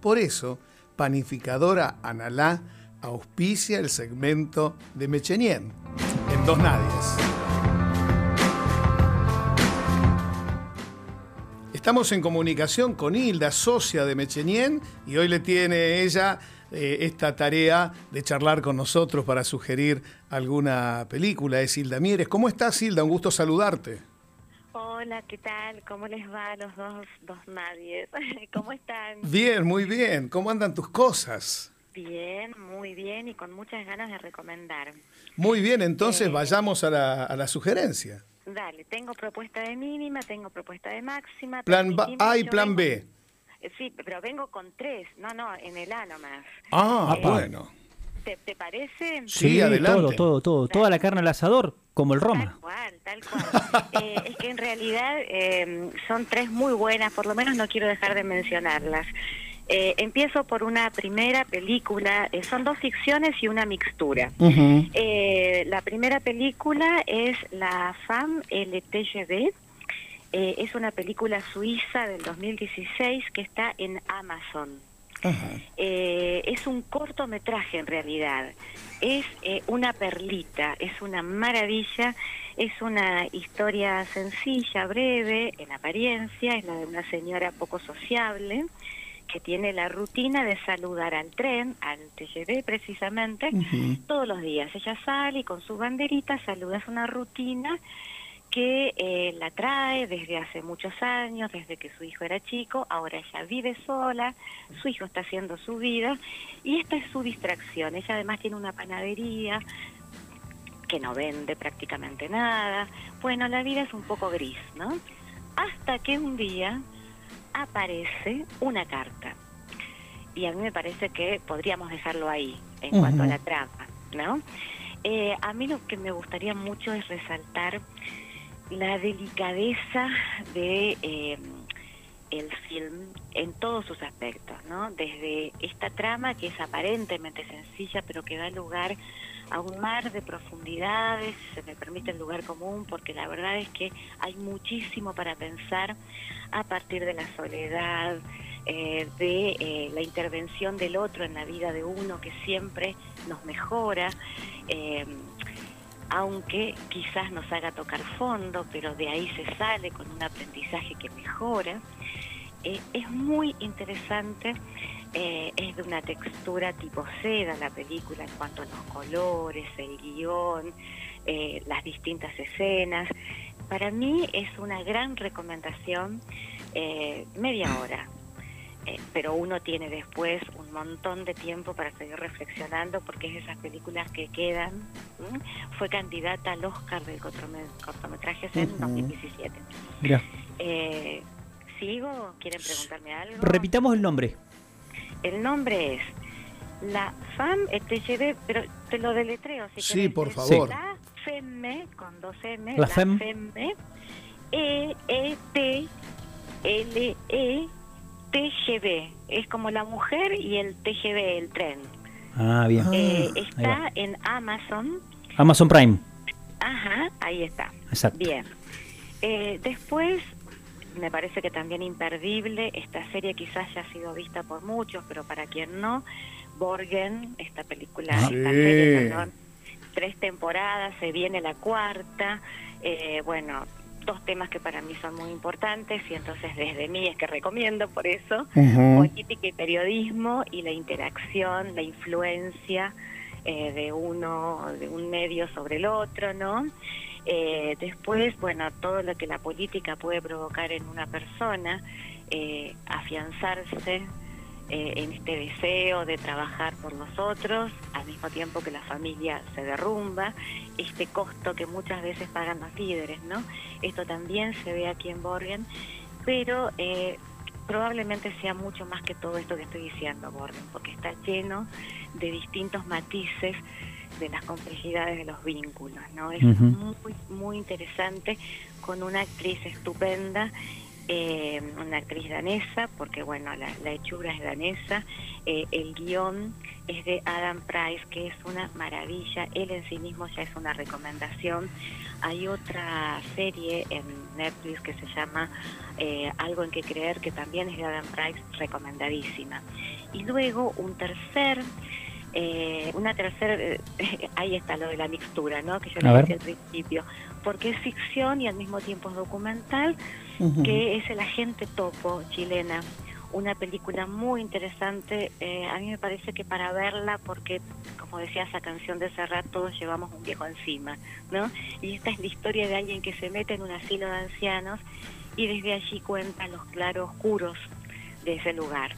Por eso, Panificadora Analá auspicia el segmento de Mechenien, en Dos Nadies. Estamos en comunicación con Hilda, socia de Mechenien, y hoy le tiene ella eh, esta tarea de charlar con nosotros para sugerir alguna película. Es Hilda Mieres. ¿Cómo estás, Hilda? Un gusto saludarte. Hola, ¿qué tal? ¿Cómo les va a los dos, dos nadies? ¿Cómo están? Bien, muy bien. ¿Cómo andan tus cosas? Bien, muy bien y con muchas ganas de recomendar. Muy bien, entonces eh, vayamos a la, a la sugerencia. Dale, tengo propuesta de mínima, tengo propuesta de máxima. Plan A y plan B. Eh, sí, pero vengo con tres, no, no, en el A nomás. Ah, eh, bueno. ¿Te, parece? Sí, adelante. todo, todo, todo. Toda la carne al asador, como el Roma. Tal cual, tal cual. Eh, es que en realidad son tres muy buenas, por lo menos no quiero dejar de mencionarlas. empiezo por una primera película, son dos ficciones y una mixtura. la primera película es La Femme LTGB, eh, es una película suiza del 2016 que está en Amazon. Eh, es un cortometraje en realidad. Es eh, una perlita, es una maravilla, es una historia sencilla, breve, en apariencia, es la de una señora poco sociable que tiene la rutina de saludar al tren, al TGV precisamente, todos los días. Ella sale y con su banderita saluda, es una rutina que eh, la trae desde hace muchos años, desde que su hijo era chico, ahora ella vive sola, su hijo está haciendo su vida y esta es su distracción. Ella además tiene una panadería que no vende prácticamente nada. Bueno, la vida es un poco gris, ¿no? Hasta que un día aparece una carta. Y a mí me parece que podríamos dejarlo ahí en cuanto a la trama, ¿no? Eh, a mí lo que me gustaría mucho es resaltar la delicadeza de eh, el film en todos sus aspectos, ¿no? Desde esta trama que es aparentemente sencilla, pero que da lugar a un mar de profundidades, se me permite el lugar común, porque la verdad es que hay muchísimo para pensar a partir de la soledad, eh, de eh, la intervención del otro en la vida de uno que siempre nos mejora aunque quizás nos haga tocar fondo, pero de ahí se sale con un aprendizaje que mejora. Eh, es muy interesante, eh, es de una textura tipo seda la película en cuanto a los colores, el guion, eh, las distintas escenas. Para mí es una gran recomendación, media hora, eh, pero uno tiene después un montón de tiempo para seguir reflexionando porque es de esas películas que quedan. Fue candidata al Oscar del cortometraje en 2017. Eh, ¿Sigo? ¿Quieren preguntarme algo? Repitamos el nombre. El nombre es La Femme et pero te lo deletreo. Si sí, por favor. La Femme, con dos M. La, Femme. E-E-T-L-E TGV, es como la mujer y el TGV, el tren. Ah, bien. Eh, ah, está en Amazon. Amazon Prime. Ajá, ahí está. Exacto. Bien. Eh, después, me parece que también imperdible, esta serie quizás ya ha sido vista por muchos, pero para quien no, Borgen, esta película, ah, esta serie, perdón, tres temporadas, se viene la cuarta, eh, bueno, dos temas que para mí son muy importantes y entonces desde mí es que recomiendo por eso, política y periodismo y la interacción, la influencia eh, de uno, de un medio sobre el otro, ¿no? Eh, después, bueno, todo lo que la política puede provocar en una persona, eh, afianzarse eh, en este deseo de trabajar por nosotros, al mismo tiempo que la familia se derrumba, este costo que muchas veces pagan los líderes, ¿no? Esto también se ve aquí en Borgen, pero eh, probablemente sea mucho más que todo esto que estoy diciendo, Borgen, porque está lleno de distintos matices de las complejidades de los vínculos, ¿no? Es muy, muy interesante, con una actriz estupenda eh, una actriz danesa, porque bueno, la, hechura es danesa, eh, el guion es de Adam Price, que es una maravilla, él en sí mismo ya es una recomendación. Hay otra serie en Netflix que se llama eh, Algo en que creer, que también es de Adam Price, recomendadísima. Y luego un tercer, eh, una tercera, eh, ahí está lo de la mixtura, ¿no? Que yo le decía al principio, porque es ficción y al mismo tiempo es documental, que es El Agente Topo, chilena una película muy interesante. Eh, a mí me parece que para verla, porque como decía esa canción de Serrat, todos llevamos un viejo encima, ¿no? Y esta es la historia de alguien que se mete en un asilo de ancianos y desde allí cuenta los claroscuros de ese lugar.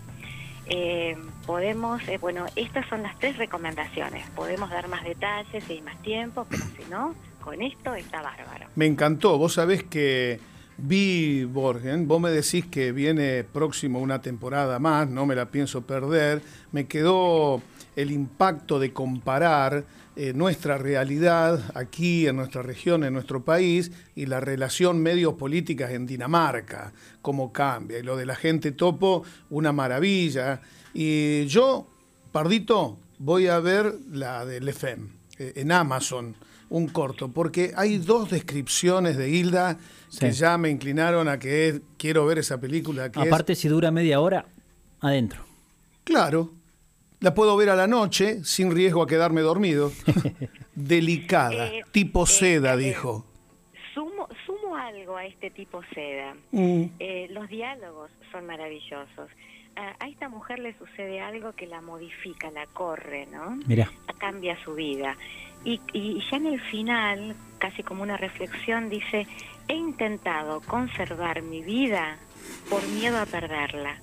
Eh, podemos, eh, bueno, estas son las tres recomendaciones. Podemos dar más detalles si hay más tiempo, pero si no, con esto está bárbaro. Me encantó. Vos sabés que Vi Borgen, vos me decís que viene próximo una temporada más, no me la pienso perder. Me quedó el impacto de comparar eh, nuestra realidad aquí en nuestra región, en nuestro país, y la relación medios políticas en Dinamarca, cómo cambia. Y lo de la gente topo, una maravilla. Y yo, Pardito, voy a ver la del FM eh, en Amazon, un corto, porque hay dos descripciones de Hilda que ya me inclinaron a que quiero ver esa película. Aparte, si dura media hora, adentro. Claro. La puedo ver a la noche sin riesgo a quedarme dormido. Delicada, eh, tipo eh, seda, eh, dijo. Sumo, sumo, algo a este tipo seda. Mm. los diálogos son maravillosos. A, esta mujer le sucede algo que la modifica, la corre, ¿no? Mira. Cambia su vida. Y, y ya en el final, casi como una reflexión, dice, he intentado conservar mi vida por miedo a perderla.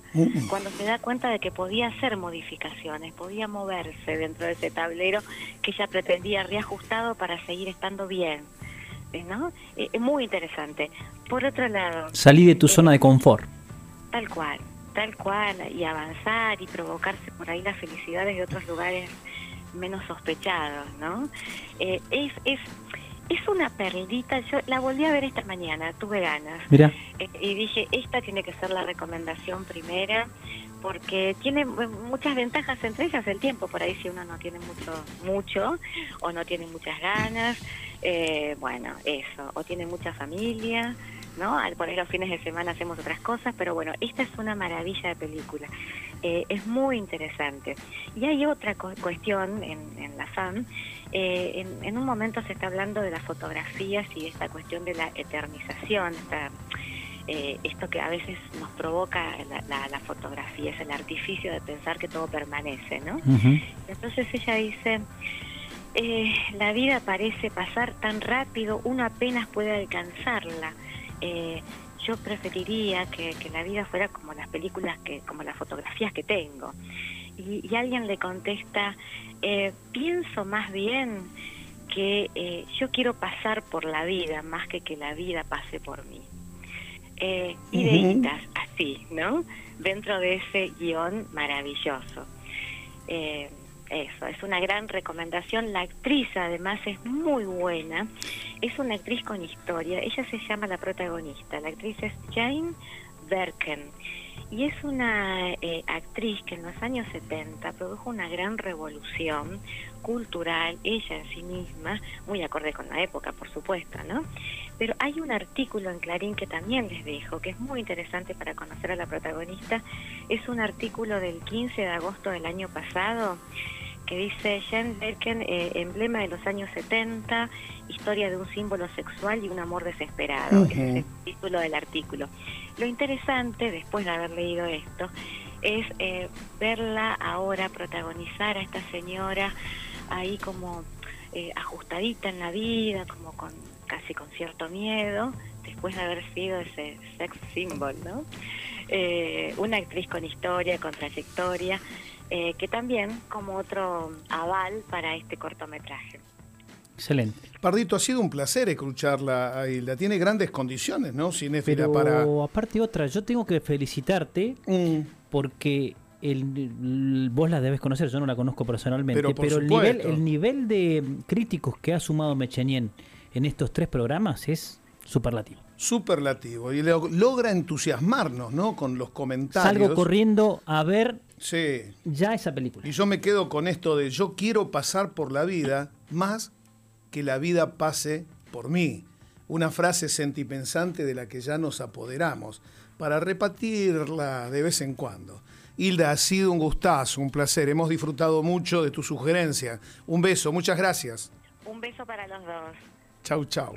Cuando se da cuenta de que podía hacer modificaciones, podía moverse dentro de ese tablero que ella pretendía reajustado para seguir estando bien. ¿No? Eh, es muy interesante. Por otro lado... Salí de tu eh, zona de confort. Tal cual, tal cual, y avanzar y provocarse por ahí las felicidades de otros lugares menos sospechados, ¿no? Eh, es, es es una perlita, yo la volví a ver esta mañana, tuve ganas. Mira. Eh, y dije, esta tiene que ser la recomendación primera, porque tiene muchas ventajas, entre ellas el tiempo, por ahí si uno no tiene mucho, mucho, o no tiene muchas ganas, eh, bueno, eso, o tiene mucha familia, ¿no? Al poner los fines de semana hacemos otras cosas, pero bueno, esta es una maravilla de película. Eh, es muy interesante. Y hay otra cuestión en, en la FAM eh, en, un momento se está hablando de las fotografías y de esta cuestión de la eternización, eh, esto que a veces nos provoca la, fotografía, es el artificio de pensar que todo permanece, ¿no? Entonces ella dice, eh, la vida parece pasar tan rápido, uno apenas puede alcanzarla. Yo preferiría que, que, la vida fuera como las películas, que como las fotografías que tengo. Y, y alguien le contesta, eh, pienso más bien que eh, yo quiero pasar por la vida más que que la vida pase por mí. Eh, ideitas así, ¿no? Dentro de ese guion maravilloso. Eso, es una gran recomendación. La actriz además es muy buena. Es una actriz con historia. Ella se llama la protagonista. La actriz es Jane Birken y es una eh, actriz que en los años 70 produjo una gran revolución cultural, ella en sí misma, muy acorde con la época, por supuesto, ¿no? Pero hay un artículo en Clarín que también les dejo, que es muy interesante para conocer a la protagonista. Es un artículo del 15 de agosto del año pasado que dice Jen Birken, eh, emblema de los años 70, historia de un símbolo sexual y un amor desesperado. Ese es el título del artículo. Lo interesante, después de haber leído esto, es eh, verla ahora protagonizar a esta señora ahí como eh, ajustadita en la vida, como con casi con cierto miedo, después de haber sido ese sex symbol, ¿no? una actriz con historia, con trayectoria, eh, que también como otro aval para este cortometraje. Excelente. Pardito, ha sido un placer escucharla, Hilda. Tiene grandes condiciones, ¿no? Pero para... aparte otra, yo tengo que felicitarte mm. porque el, vos la debes conocer, yo no la conozco personalmente, pero, el, nivel, el nivel de críticos que ha sumado Mechenien en estos tres programas es superlativo. Superlativo. Y logra entusiasmarnos, ¿no? Con los comentarios. Salgo corriendo a ver Sí. Ya esa película. Y yo me quedo con esto de yo quiero pasar por la vida más que la vida pase por mí. una frase sentipensante de la que ya nos apoderamos, para repartirla de vez en cuando. Hilda, ha sido un gustazo, un placer. Hemos disfrutado mucho de tu sugerencia. Un beso, muchas gracias. Un beso para los dos. Chau, chau.